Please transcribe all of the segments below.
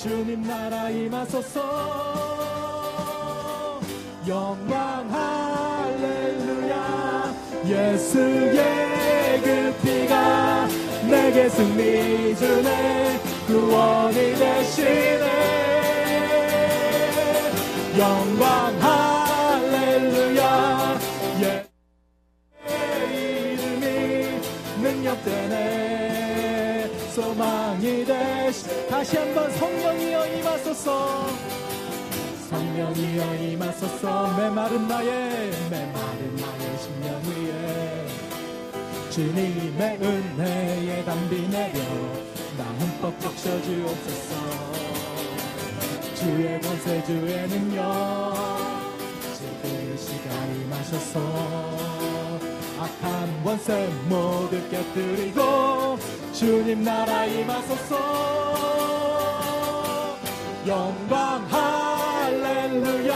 주님 나라 임하소서. 영광 할렐루야. 예수의 그 피가 내게 승리 주네. 구원이 되시네 다시 한번 성령이여 임하소서. 성령이여 임하소서. 메마른 나의 메마른 나의 심령 위에 주님의 은혜에 담비 내려 나 흠뻑 적셔주옵소서. 주의 권세 주의 능력 지금 이 시간 임하셔서 악한 원세 모두 깨뜨리고 주님 나라 임하소서 영광 할렐루야.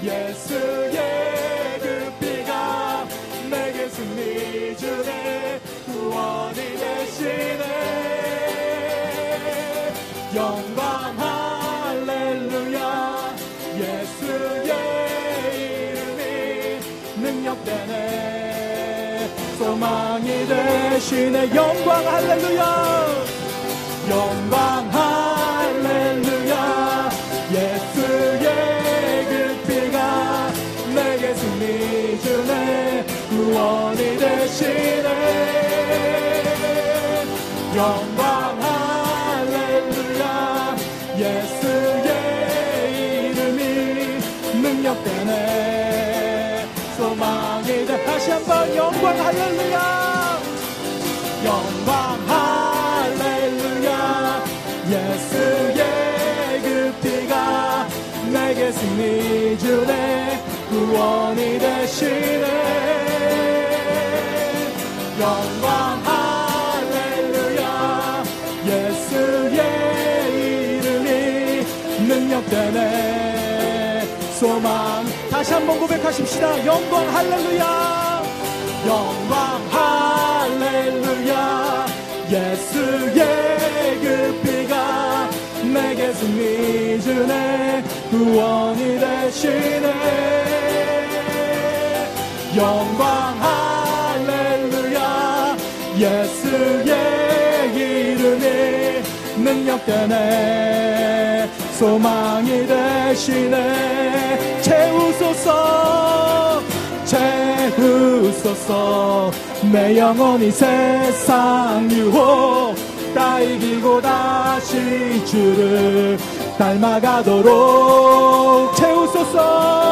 예수의 그 피가 내게 승리 주네. 구원이 되시네. 영광 할렐루야. 예수의 이름이 능력되네. 소망이 되시네. 영광 할렐루야. 영광 되시네 영광 할렐루야. 예수의 이름이 능력 되네. 소망이 되 다시 한번 영광 할렐루야. 영광 할렐루야. 예수의 그 피가 내게 승리 주네. 구원이 되시네 다시 한번 고백하십시다. 영광 할렐루야. 영광 할렐루야. 예수의 그 피가 내게 승리 주네. 구원이 되시네. 영광 할렐루야. 예수의 이름이 능력 되네 소망이 되시네. 채우소서 채우소서. 내 영혼이 세상 유혹 다 이기고 다시 주를 닮아가도록 채우소서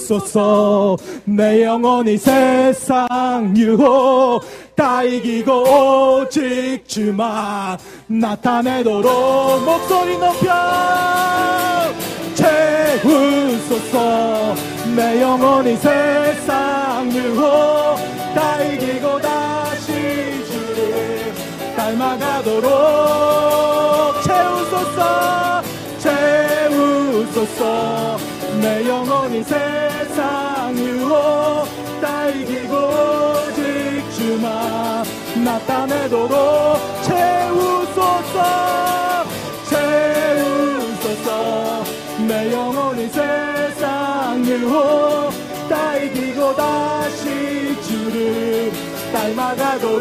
채우소서. 내 영혼이 세상 유혹 다 이기고 오직 주만 나타내도록 목소리 높여. 채우소서. 내 영혼이 세상 유혹 다 이기고 다시 주를 닮아가도록. 채우소서. 채우소서. 내 영혼이 세상 유혹 다 이기고 주만 나타내도록 채우소서. 채우소서. 내 영혼이 세상 유혹 다 이기고 다시 주를 닮아가도록.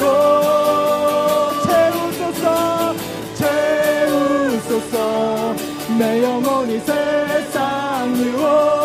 채우소서. 채우소서. 내 영혼이 세상 유혹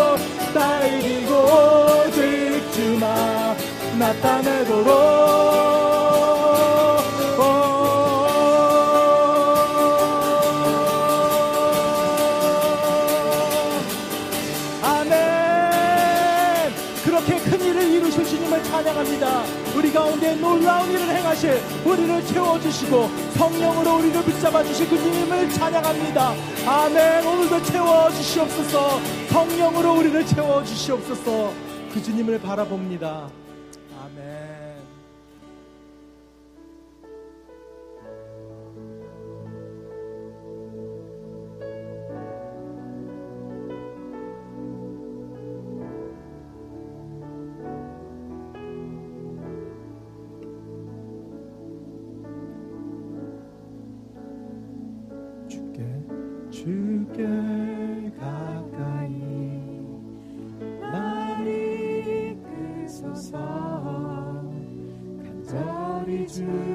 우리를 채워주시고 성령으로 우리를 붙잡아 주실 그 주님을 찬양합니다. 아멘. 오늘도 채워주시옵소서. 성령으로 우리를 채워주시옵소서. 그 주님을 바라봅니다 주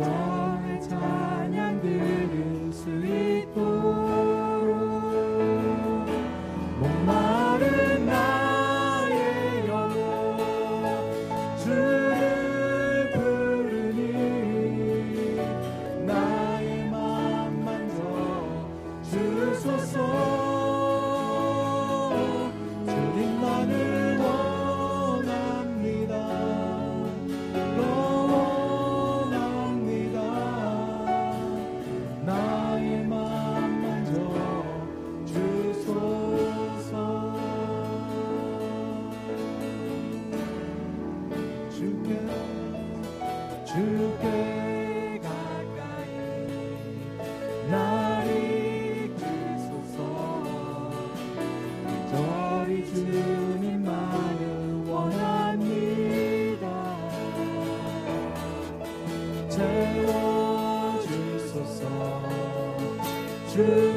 down. through.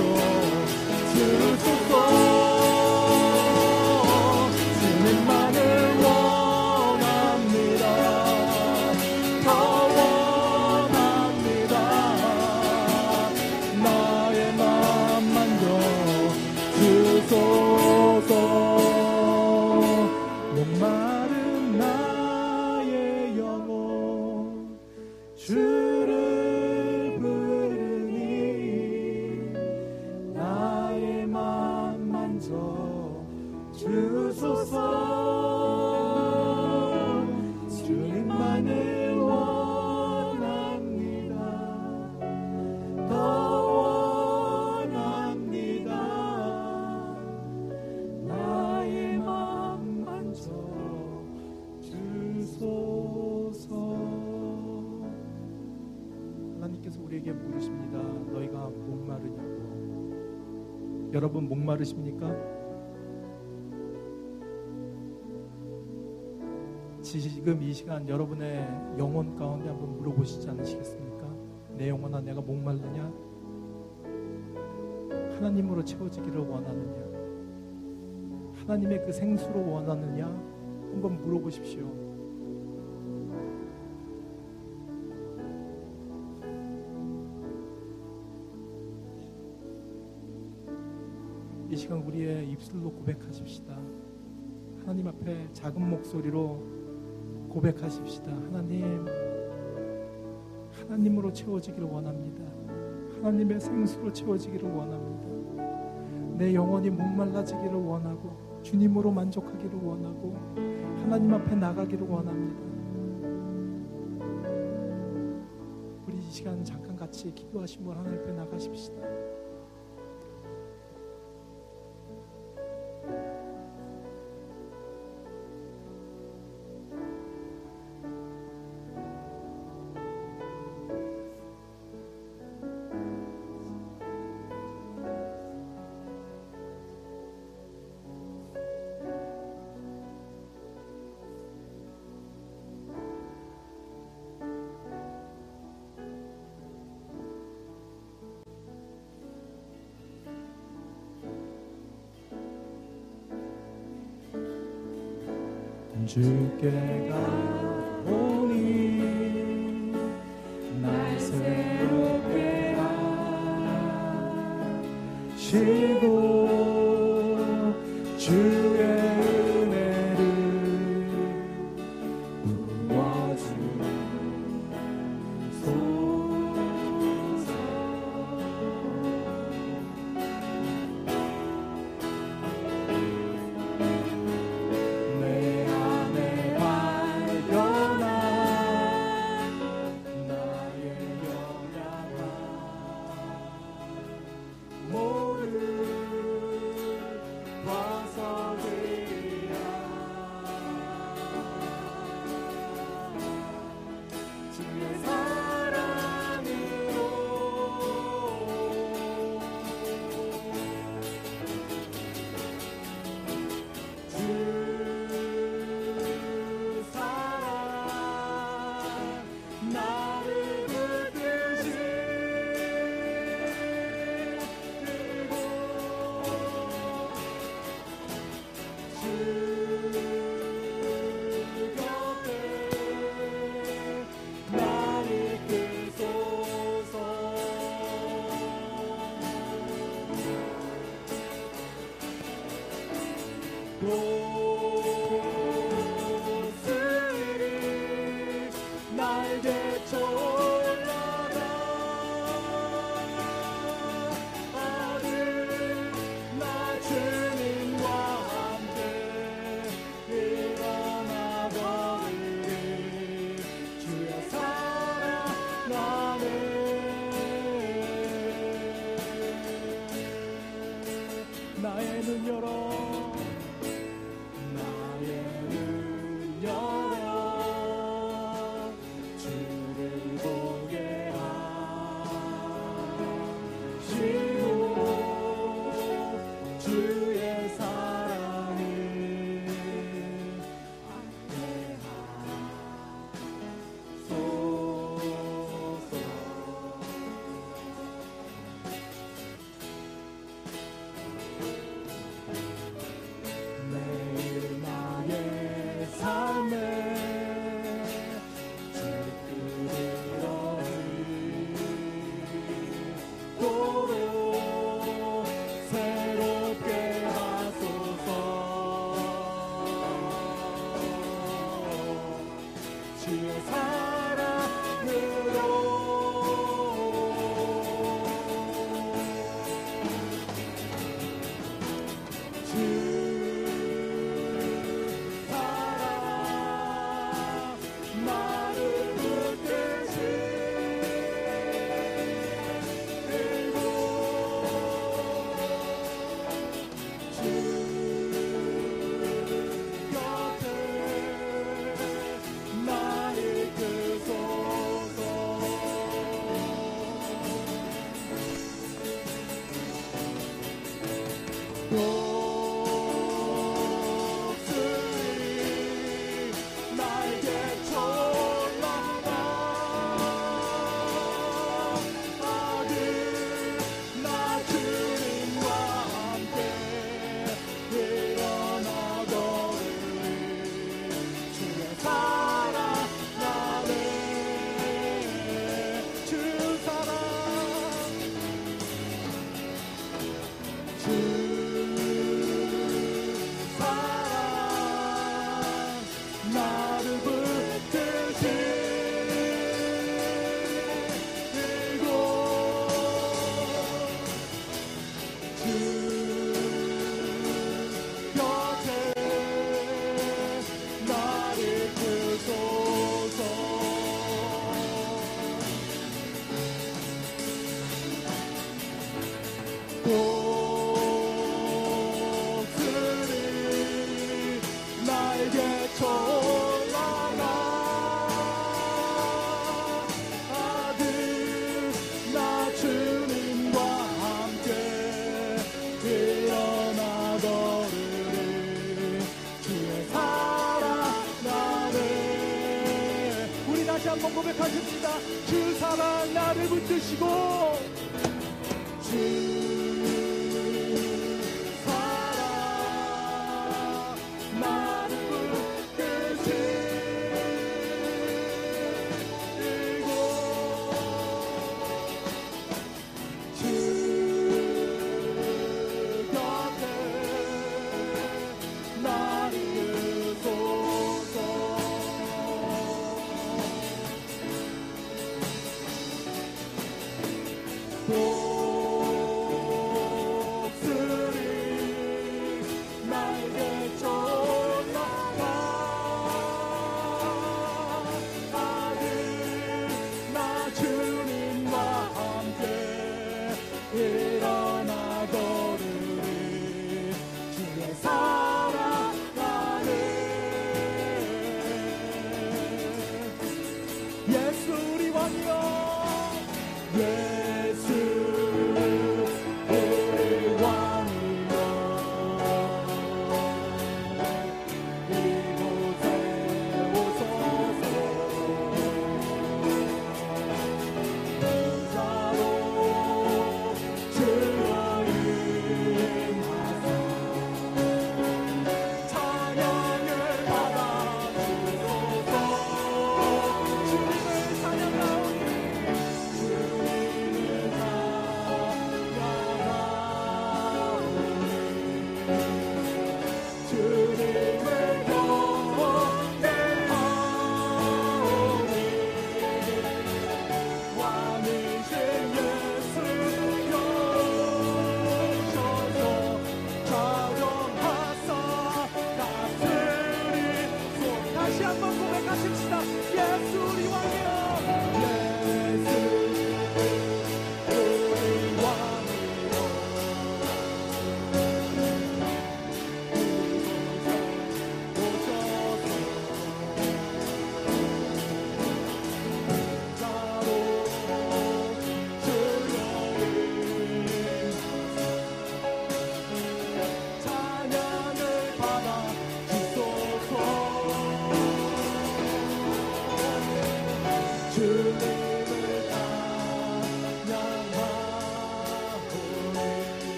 to the 여러분 목마르십니까? 지금 이 시간 여러분의 영혼 가운데 한번 물어보시지 않으시겠습니까? 내 영혼아 내가 목말르냐? 하나님으로 채워지기를 원하느냐? 하나님의 그 생수로 원하느냐? 한번 물어보십시오. 시간 우리의 입술로 고백하십시다. 하나님 앞에 작은 목소리로 고백하십시다. 하나님, 하나님으로 채워지기를 원합니다. 하나님의 생수로 채워지기를 원합니다. 내 영혼이 목말라지기를 원하고 주님으로 만족하기를 원하고 하나님 앞에 나가기를 원합니다. 우리 이 시간 잠깐 같이 기도하신 분 하나님 앞에 나가십시다. 주 문을 열어. 越痛。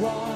wrong.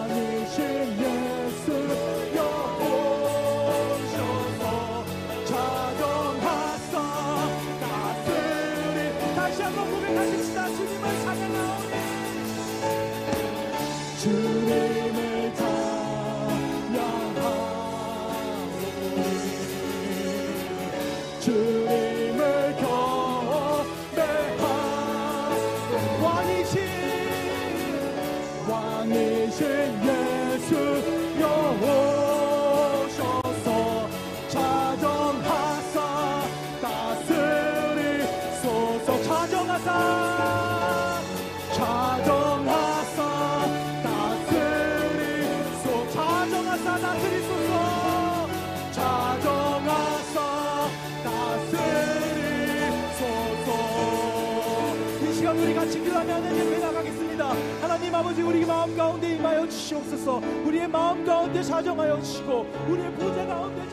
우리가 집중하며 하나님 앞에 나가겠습니다. 하나님 아버지 우리 마음 가운데 임하여 주시옵소서. 우리의 마음 가운데 사정하여 주시고 우리의 보좌 가운데